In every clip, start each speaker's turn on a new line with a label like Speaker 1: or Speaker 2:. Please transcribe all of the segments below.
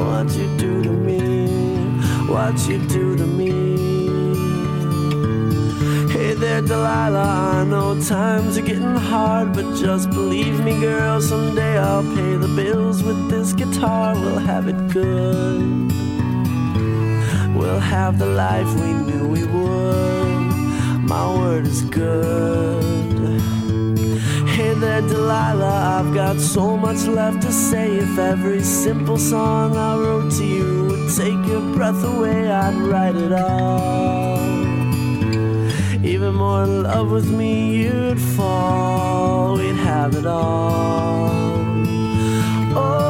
Speaker 1: what you do to me, what you do to me. Hey there, Delilah, I know times are getting hard, but just believe me, girl, someday I'll pay the bills with this guitar. We'll have it good. We'll have the life we knew we would. My word is good. There, Delilah, I've got so much left to say. If every simple song I wrote to you would take your breath away, I'd write it all. Even more in love with me, you'd fall. We'd have it all. Oh,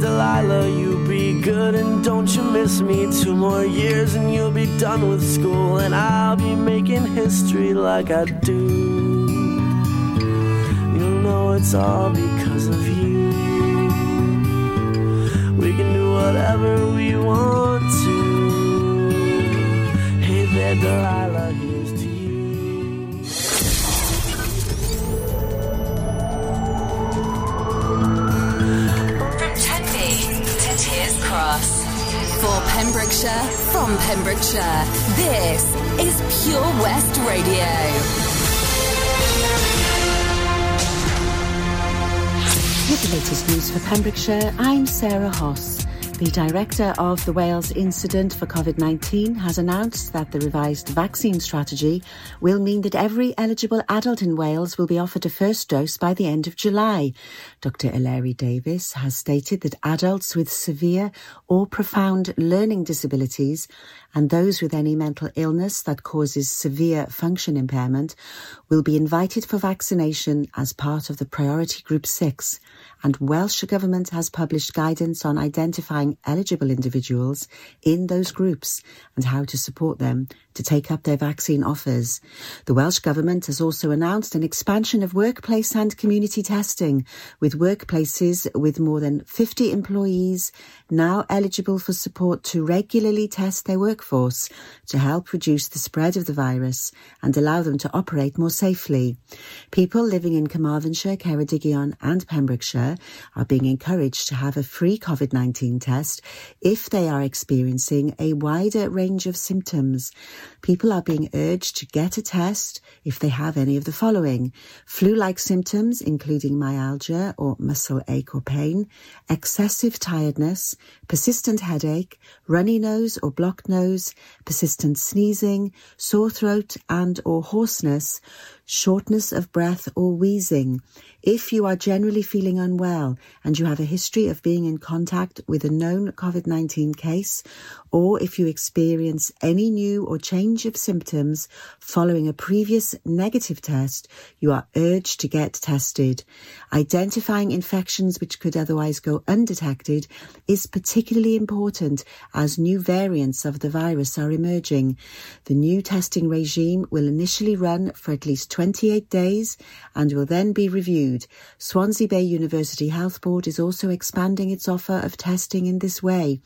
Speaker 1: Delilah, you be good and don't you miss me. Two more years and you'll be done with school, and I'll be making history like I do. You'll know it's all because of you. We can do whatever we want
Speaker 2: Pembrokeshire, this is Pure West Radio.
Speaker 3: With the latest news for Pembrokeshire, I'm Sarah Hoss. The director of the Wales Incident for COVID-19 has announced that the revised vaccine strategy will mean that every eligible adult in Wales will be offered a first dose by the end of July. Dr. Hilary Davis has stated that adults with severe or profound learning disabilities and those with any mental illness that causes severe function impairment will be invited for vaccination as part of the Priority Group 6 and Welsh Government has published guidance on identifying eligible individuals in those groups and how to support them to take up their vaccine offers. The Welsh Government has also announced an expansion of workplace and community testing, with workplaces with more than 50 employees now eligible for support to regularly test their workforce to help reduce the spread of the virus and allow them to operate more safely. People living in Carmarthenshire, Ceredigion and Pembrokeshire are being encouraged to have a free COVID-19 test if they are experiencing a wider range of symptoms. People are being urged to get a test if they have any of the following. Flu-like symptoms, including myalgia or muscle ache or pain, excessive tiredness, persistent headache, runny nose or blocked nose, persistent sneezing, sore throat and or hoarseness, shortness of breath or wheezing. If you are generally feeling unwell and you have a history of being in contact with a known COVID-19 case, or if you experience any new or change of symptoms following a previous negative test, you are urged to get tested. Identifying infections which could otherwise go undetected is particularly important as new variants of the virus are emerging. The new testing regime will initially run for at least 28 days and will then be reviewed. Swansea Bay University Health Board is also expanding its offer of testing in this way.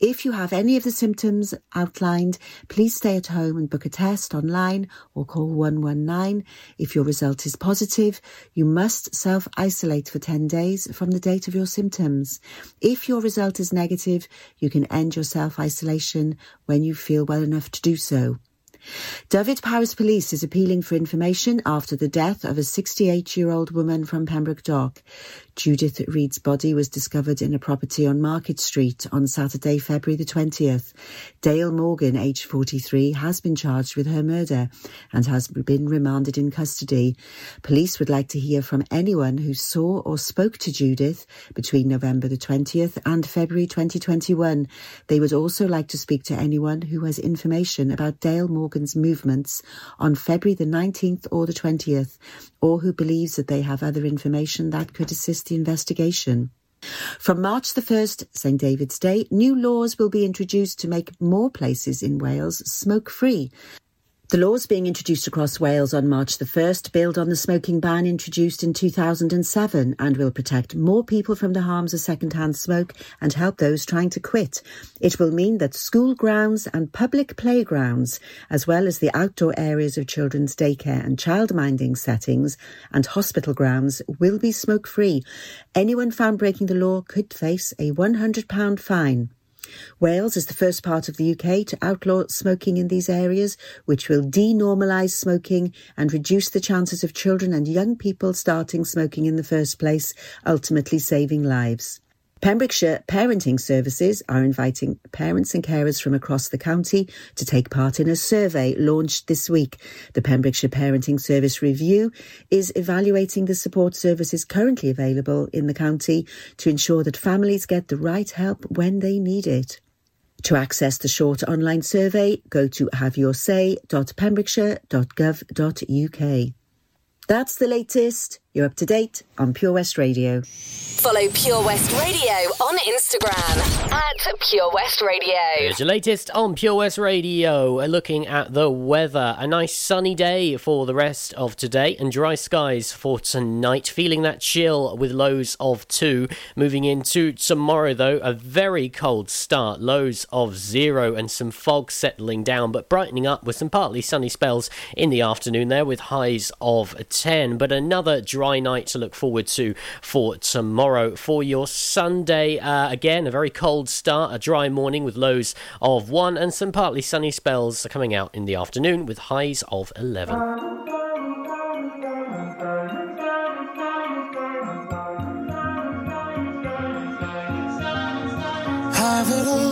Speaker 3: If you have any of the symptoms outlined, please stay at home and book a test online or call 119. If your result is positive, you must self-isolate for 10 days from the date of your symptoms. If your result is negative, you can end your self-isolation when you feel well enough to do so. Dyfed-Powys Police is appealing for information after the death of a 68-year-old woman from Pembroke Dock. Judith Reed's body was discovered in a property on Market Street on Saturday, February the 20th. Dale Morgan, aged 43, has been charged with her murder and has been remanded in custody. Police would like to hear from anyone who saw or spoke to Judith between November the 20th and February 2021. They would also like to speak to anyone who has information about Dale Morgan's movements on February the 19th or the 20th, or who believes that they have other information that could assist the investigation. From March the 1st, St David's Day, new laws will be introduced to make more places in Wales smoke free. The laws being introduced across Wales on March the 1st build on the smoking ban introduced in 2007 and will protect more people from the harms of second-hand smoke and help those trying to quit. It will mean that school grounds and public playgrounds, as well as the outdoor areas of children's daycare and childminding settings and hospital grounds will be smoke-free. Anyone found breaking the law could face a £100 fine. Wales is the first part of the UK to outlaw smoking in these areas, which will denormalise smoking and reduce the chances of children and young people starting smoking in the first place, ultimately saving lives. Pembrokeshire Parenting Services are inviting parents and carers from across the county to take part in a survey launched this week. The Pembrokeshire Parenting Service Review is evaluating the support services currently available in the county to ensure that families get the right help when they need it. To access the short online survey, go to haveyoursay.pembrokeshire.gov.uk. That's the latest. You're up to date on Pure West Radio.
Speaker 4: Follow Pure West Radio on Instagram at Pure West Radio.
Speaker 5: Here's the latest on Pure West Radio. Looking at the weather, a nice sunny day for the rest of today and dry skies for tonight. Feeling that chill with lows of two. Moving into tomorrow, though, a very cold start, lows of zero and some fog settling down, but brightening up with some partly sunny spells in the afternoon there with highs of 10. But another dry dry night to look forward to for tomorrow. For your Sunday, uh, again, a very cold start, a dry morning with lows of 1 and some partly sunny spells coming out in the afternoon with highs of 11.
Speaker 6: Have it all,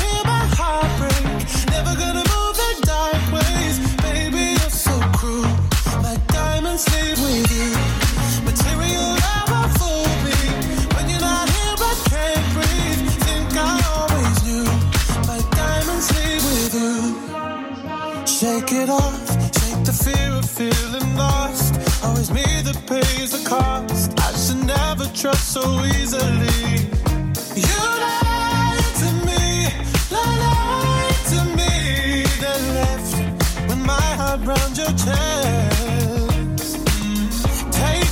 Speaker 6: diamonds leave with you. Material never fooled me. When you're not here, I can't breathe. Think I always knew. My diamonds leave with you. Shake it off. Shake the fear of feeling lost. Always me that pays the cost. I should never trust so easily. You lied to me, lied to me, then left with my heart round your chest.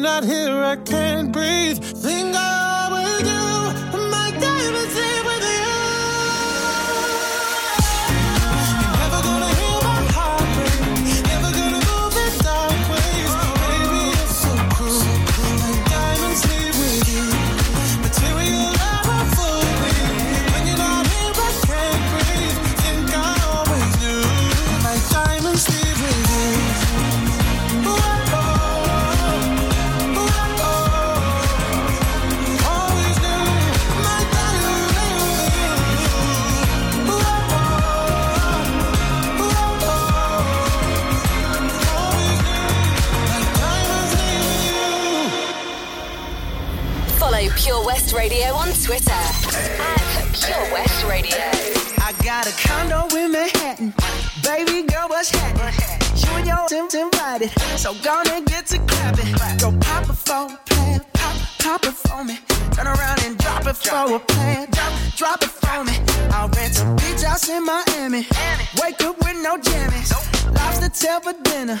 Speaker 6: not here, I can't.
Speaker 7: Gonna get to clapping. Go pop it for a plan, pop, pop it for me. Turn around and drop it for a plan, drop, drop it for me. I'll rent a beach house in Miami. Wake up with no jammies. to tell for dinner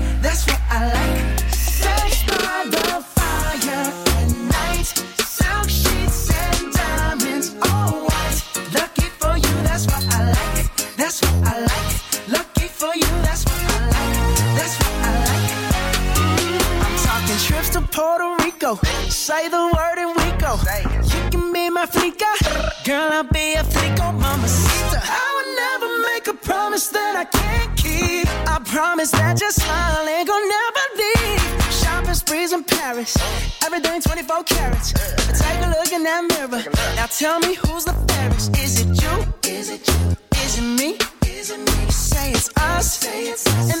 Speaker 7: Now tell me who's the fairest? Is it you? Is it you? Is it me? Is it me? You say it's us. Say it's us.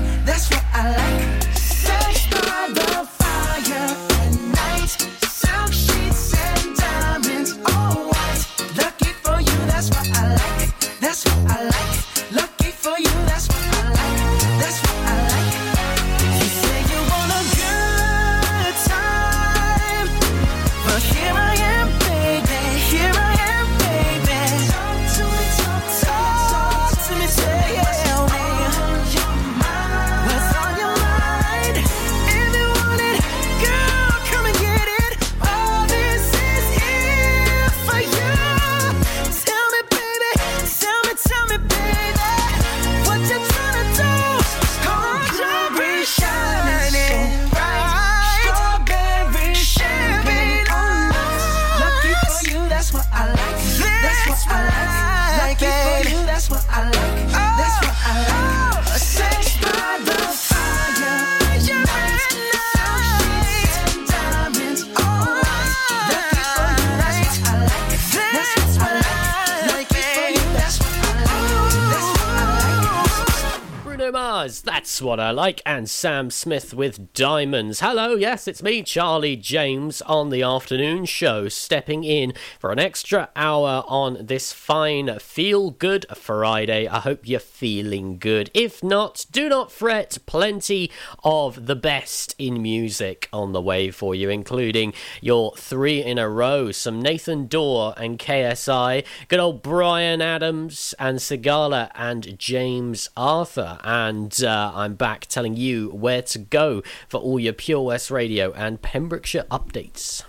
Speaker 7: What I Like, and
Speaker 5: Sam Smith with Diamonds. Hello, yes, it's me, Charlie James, on the afternoon show, stepping in for an extra hour on this fine Feel Good Friday. I hope you're feeling good. If not, do not fret, plenty of the best in music on the way for you, including your three in a row, some Nathan Dawe and KSI, good old Bryan Adams and Sigala and James Arthur. And uh, I'm I'm back telling you where to go for all your Pure West Radio and Pembrokeshire updates.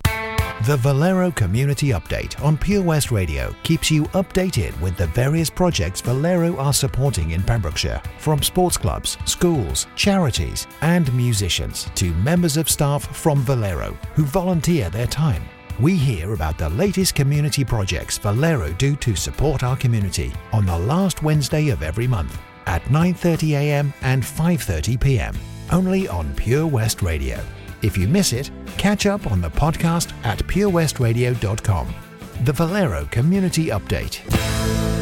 Speaker 8: The Valero Community Update on Pure West Radio keeps you updated with the various projects Valero are supporting in Pembrokeshire, from sports clubs, schools, charities, and musicians to members of staff from Valero who volunteer their time. We hear about the latest community projects Valero do to support our community on the last Wednesday of every month at 9:30am and 5:30pm, only on Pure West Radio. If you miss it, catch up on the podcast at purewestradio.com. The Valero Community Update.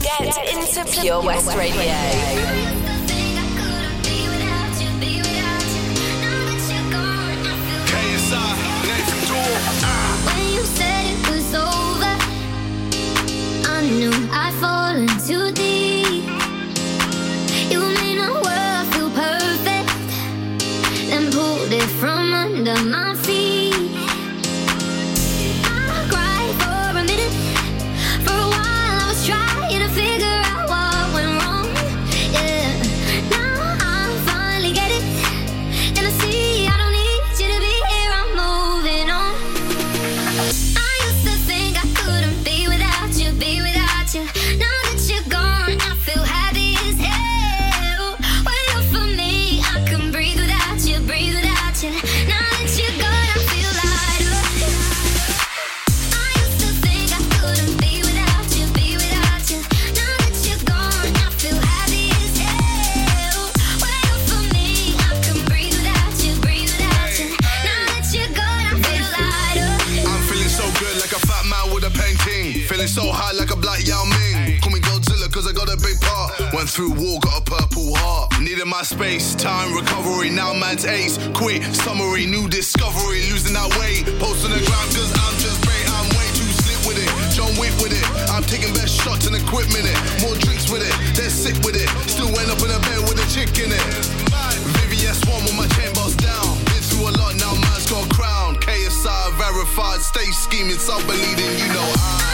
Speaker 9: Get into Pure West Radio.
Speaker 10: When you said it was over, I knew I'd fallen too deep. You made my world feel perfect, then pulled it from under my
Speaker 11: Feeling so high like a black Yao Ming. Call me Godzilla cause I got a big part. Went through war, got a purple heart. Needed my space, time, recovery. Now man's ace. Quit, summary, new discovery. Losing that weight. Post on the ground cause I'm just great. I'm way too slick with it. John Wick with it. I'm taking best shots and equipment it. More drinks with it. They're sick with it. Still went up in a bed with a chick in it. VVS one with my chain boss down. Been through a lot, now man's got crown. KSI verified, stay scheming, sub bleeding, you know I.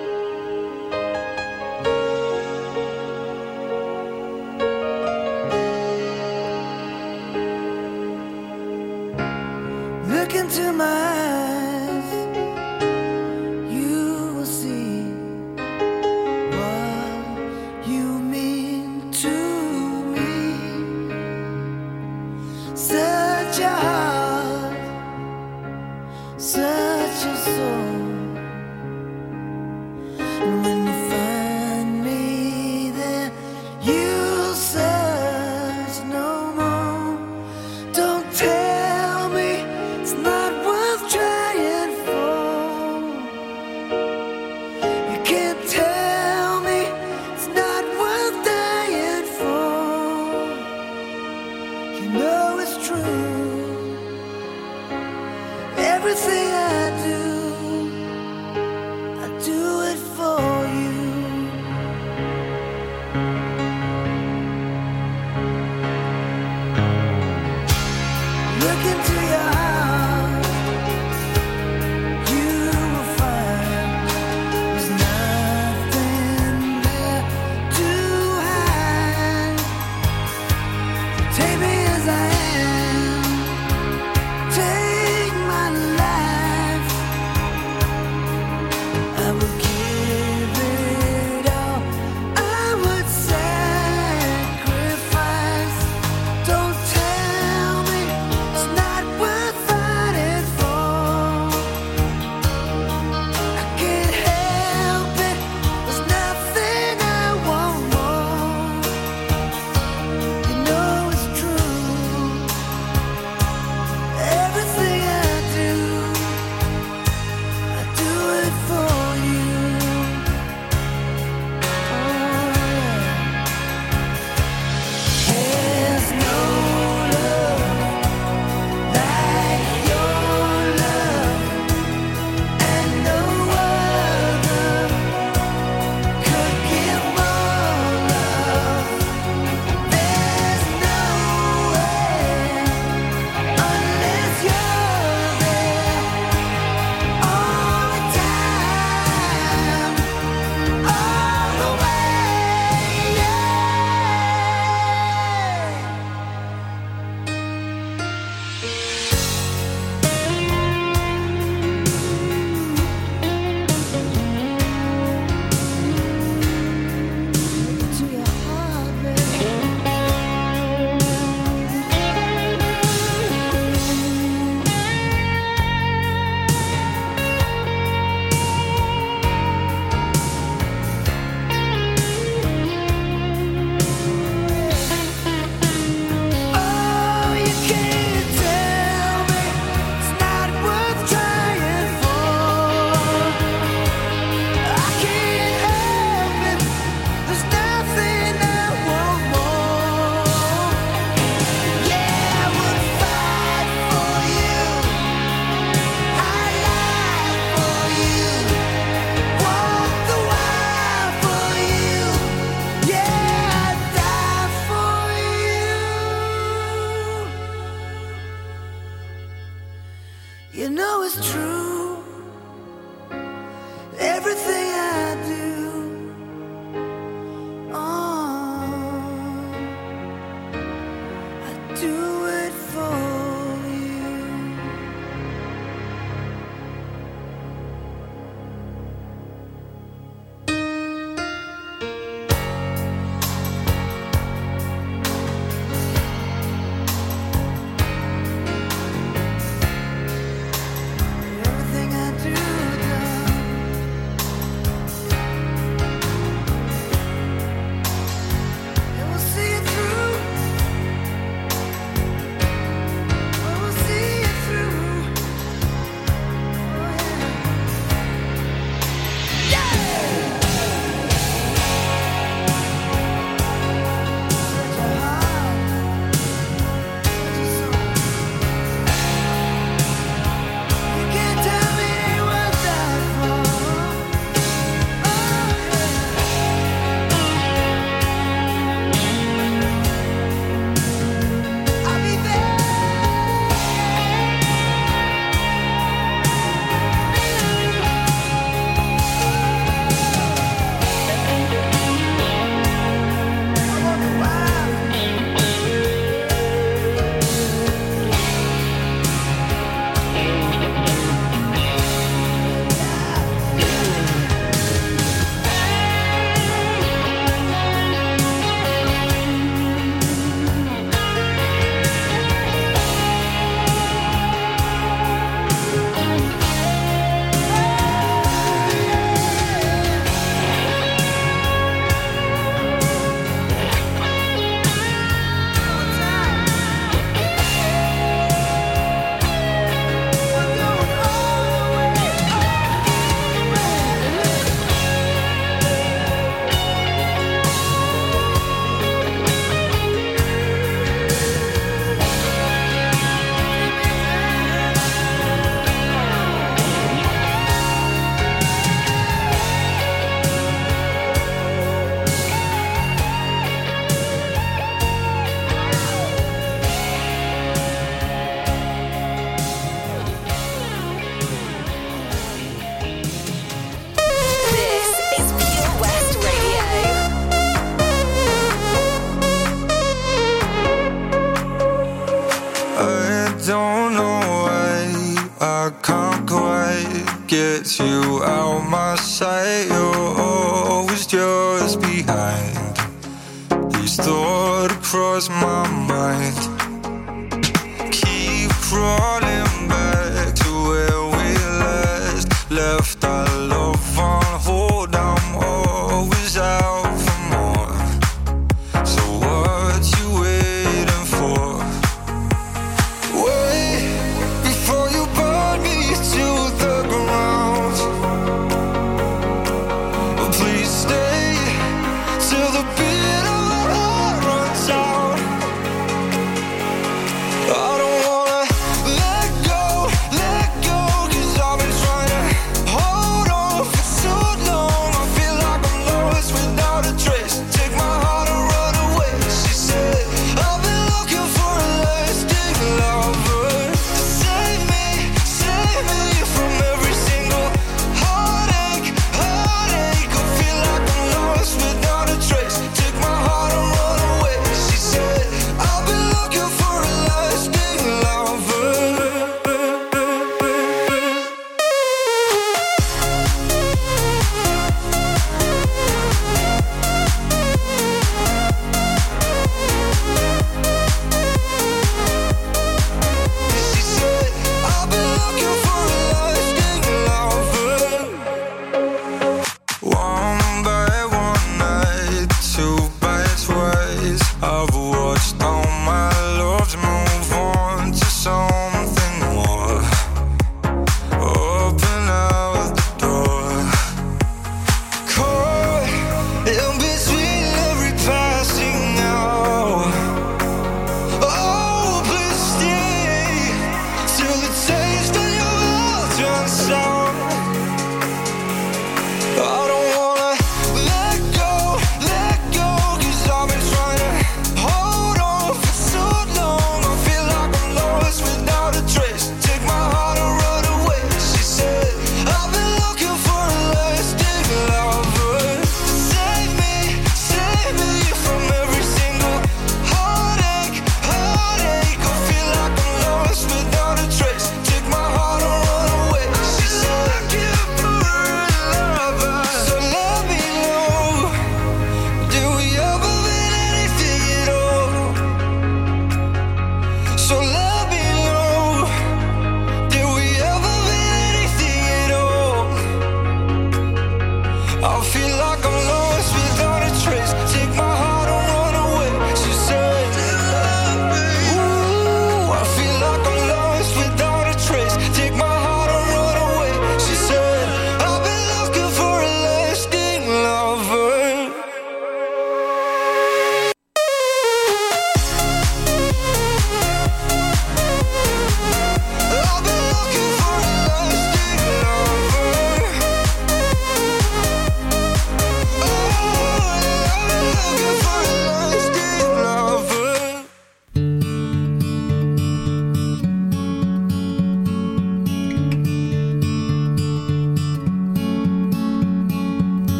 Speaker 9: Everything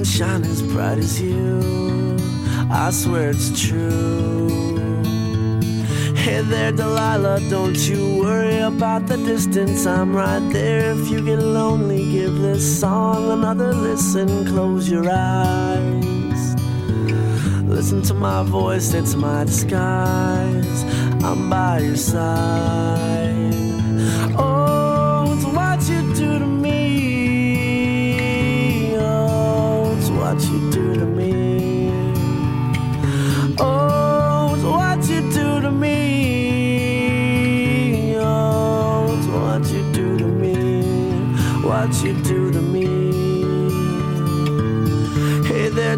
Speaker 1: can shine as bright as you. I swear it's true. Hey there, Delilah, don't you worry about the distance. I'm right there. If you get lonely, give this song another listen. Close your eyes. Listen to my voice, it's my disguise. I'm by your side.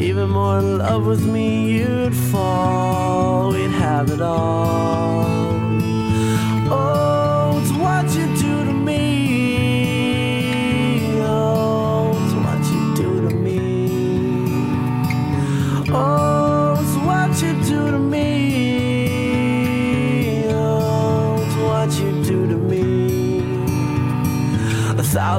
Speaker 1: Even more in love with me, you'd fall. We'd have it all. Oh,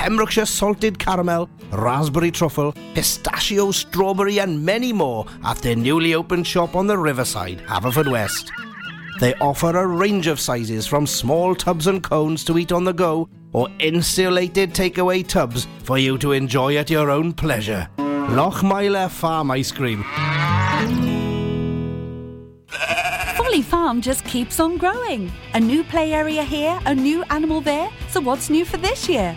Speaker 12: Pembrokeshire salted caramel, raspberry truffle, pistachio, strawberry, and many more at their newly opened shop on the riverside, Haverfordwest. They offer a range of sizes from small tubs and cones to eat on the go or insulated takeaway tubs for you to enjoy at your own pleasure. Lochmeyler Farm Ice Cream.
Speaker 13: Folly Farm just keeps on growing. A new play area here, a new animal there. So what's new for this year?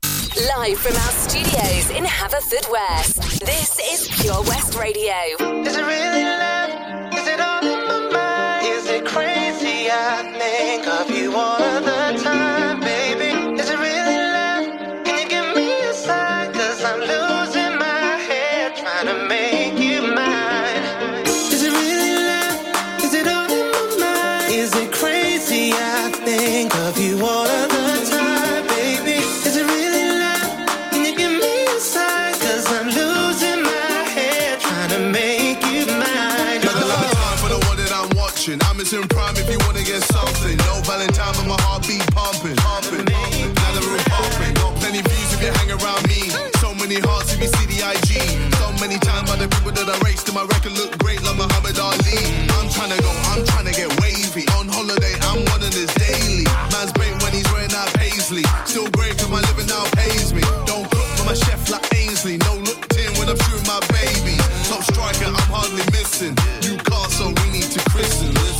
Speaker 2: Live from our studios in Haverfordwest, this is Pure West Radio.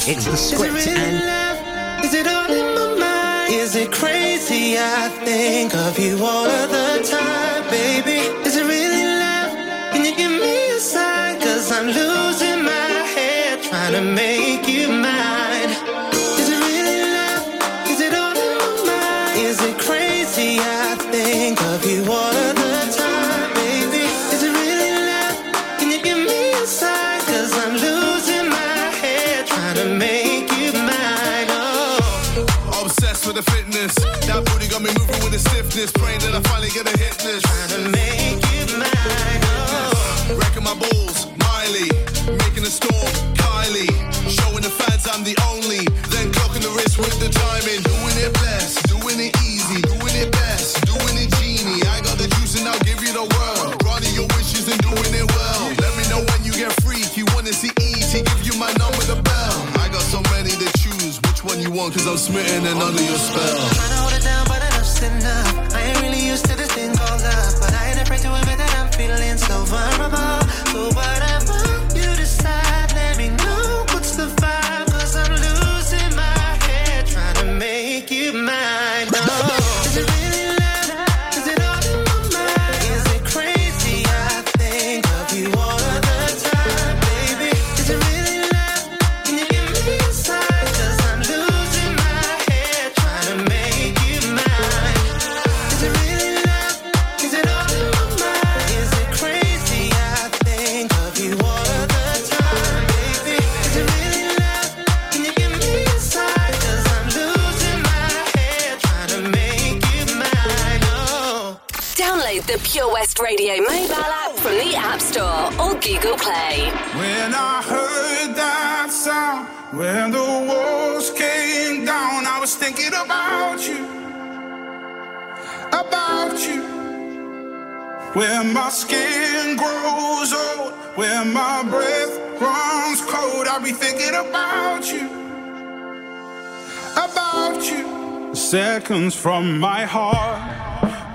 Speaker 12: It's the
Speaker 7: Is it really love? Is it all in my mind? Is it crazy? I think of you all of the time, baby. Is it really love? Can you give me a sign? Cause I'm losing my head trying to make you mine.
Speaker 14: Smitten and under your spell.
Speaker 2: Pure West Radio mobile app from the App Store or Google Play.
Speaker 15: When I heard that sound, when the walls came down, I was thinking about you. about you. Where my skin grows old, where my breath runs cold, I'll be thinking about you. About you. Seconds from my heart,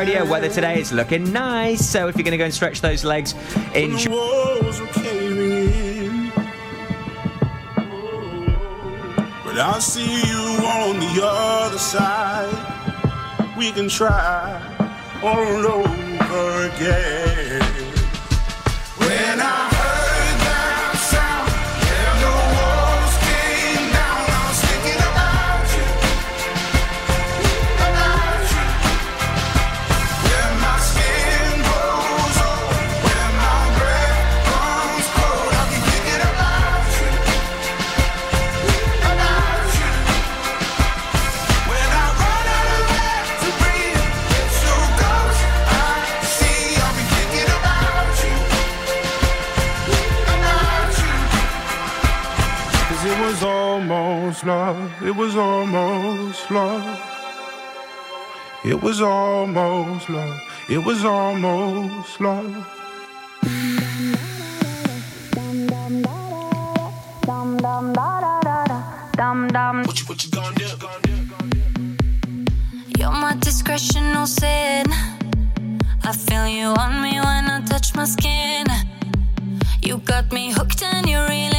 Speaker 16: radio weather today. is looking nice. So if you're going to go and stretch those legs, enjoy.
Speaker 15: walls were caving in. But I see you on the other side. We can try all over again. Almost love, it was almost love. It was almost love. It was almost love.
Speaker 11: What you, what you gonna do? You're my discretion, sin. I feel you on me when I touch my skin. You got me hooked and you're in.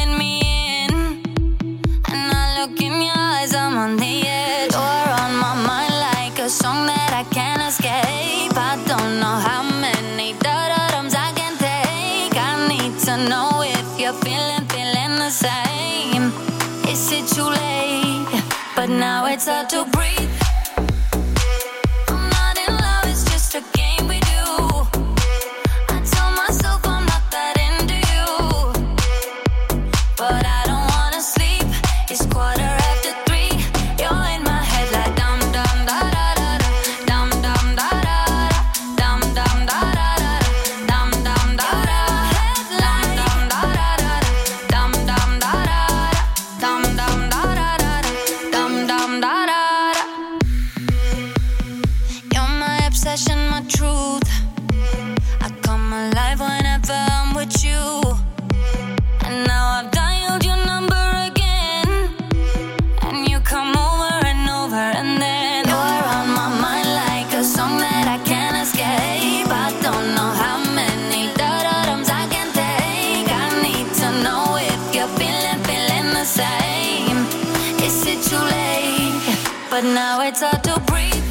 Speaker 11: Now it's hard to breathe. too late, but now it's hard to breathe.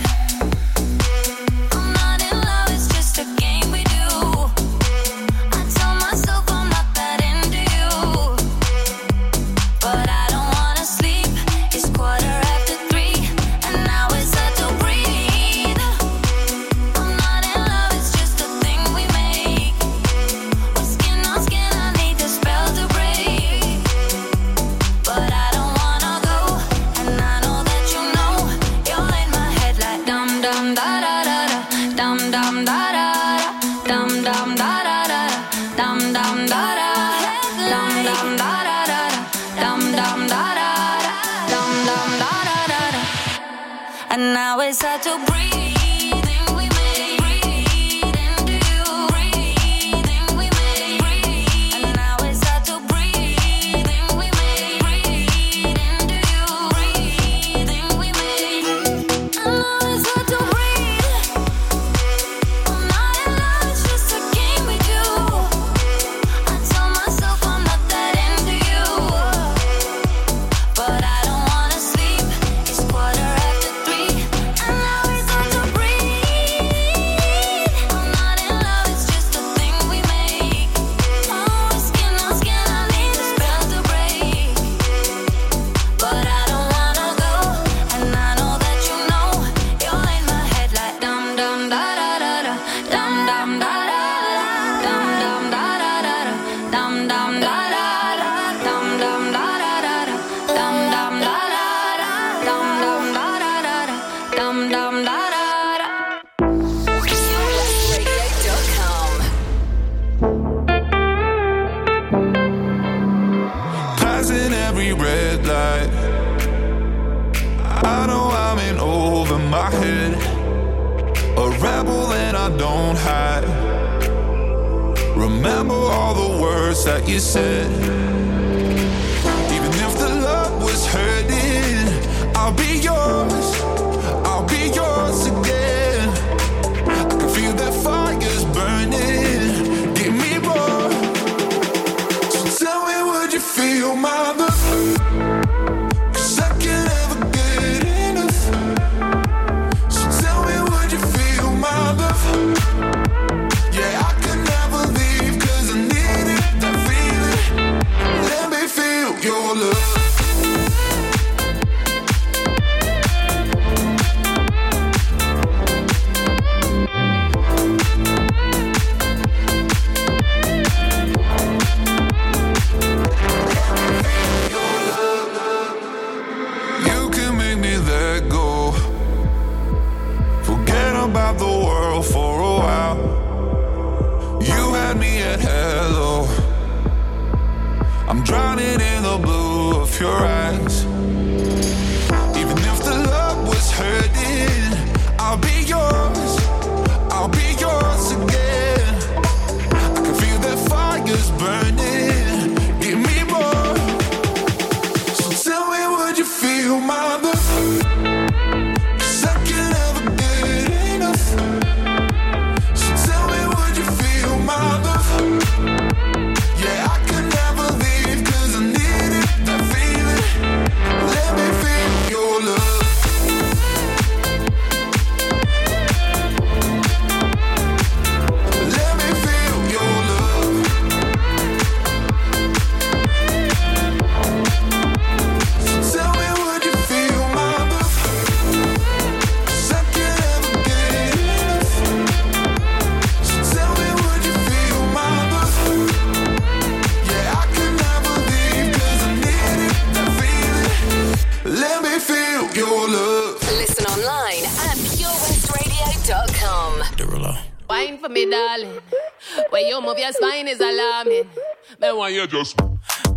Speaker 11: I don't
Speaker 17: hide. Remember all the words that you said.
Speaker 18: why you just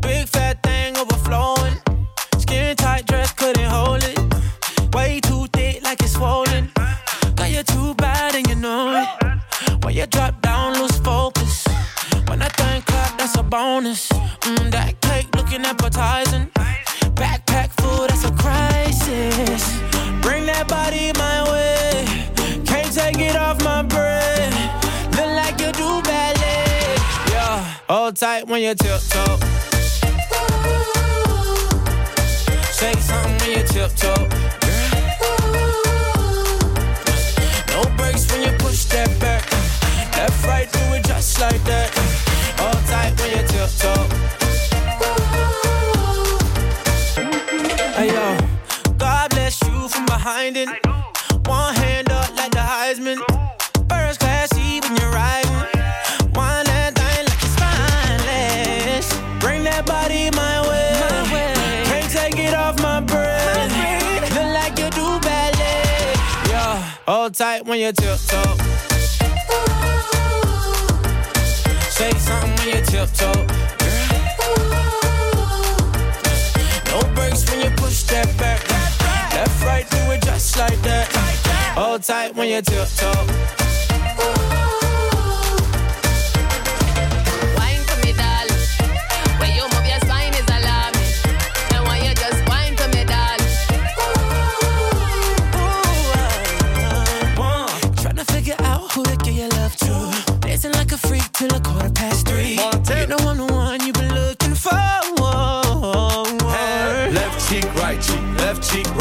Speaker 7: big fat on your tiptoe. Tiptoe. No brakes when you push that back. Left, right, do it just like that. Hold tight when you tiptoe.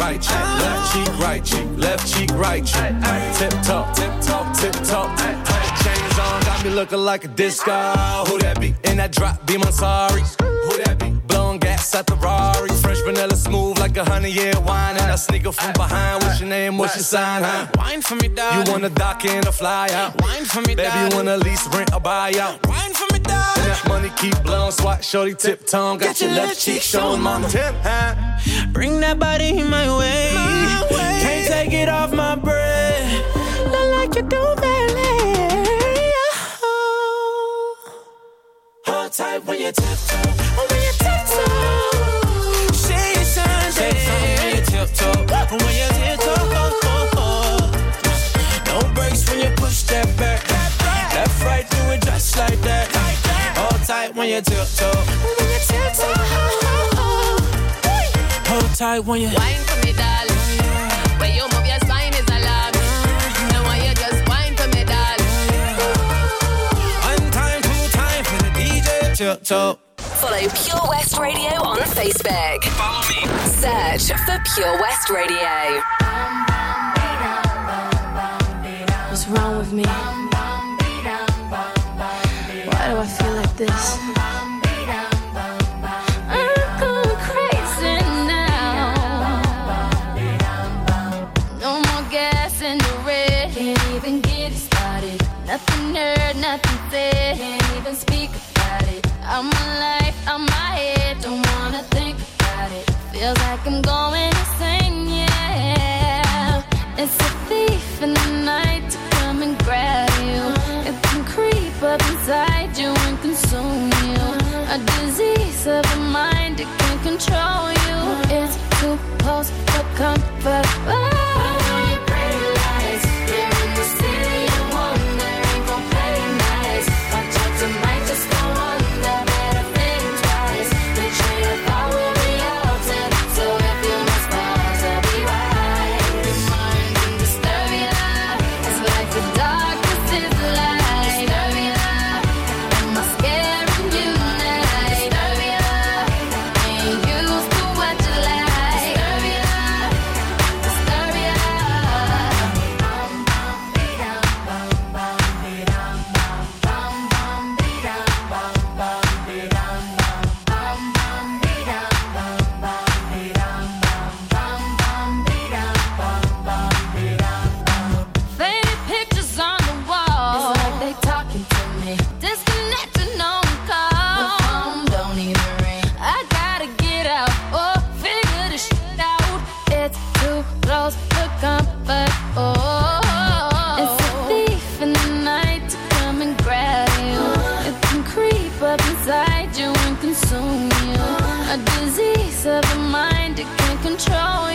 Speaker 7: Right
Speaker 19: cheek, left cheek, right cheek, left cheek, right cheek. Tip top, tip top, tip top. Chains on, got me looking like a disco. Who that be? In that drop, be my sorry. Who that be? Blowing gas at the Rari. Fresh vanilla smooth like a honey year wine. And I sneak up from behind. What's your name? What's your sign? Huh?
Speaker 7: Wine for me, darling.
Speaker 19: You wanna dock in a fly out?
Speaker 7: Wine for me,
Speaker 19: Baby,
Speaker 7: darling.
Speaker 19: you wanna lease, rent, or buy out?
Speaker 7: Wine for me,
Speaker 19: that money keep blowing, swat, shorty, tip tongue. Got, your left cheek showing, mama. Tip, huh?
Speaker 7: Bring that body in my way. Can't take it off my breath. Look like you do ballet. Oh. Hold tight when you tiptoe. When you tiptoe. It's Sunday. Something when you tiptoe. When you tiptoe. No brakes when you push that back. Left, right, do it just like that. Hold tight when you tiptoe. When you tiptoe. Hold tight when you
Speaker 18: Wine for me, darling. When you move your spine is alarming. And when you just wine for me, darling.
Speaker 7: One time, two time for the DJ. Tiptoe.
Speaker 4: Follow Pure West Radio on Facebook. Follow me. Search for Pure West Radio.
Speaker 20: What's wrong with me? I feel like this? I'm going crazy now. No more gas in the red. Can't even get it started. Nothing heard, nothing said. Can't even speak about it. I'm alive, I'm my head. Don't wanna think about it. Feels like I'm going comfort. Oh, A disease of the mind, it can't control.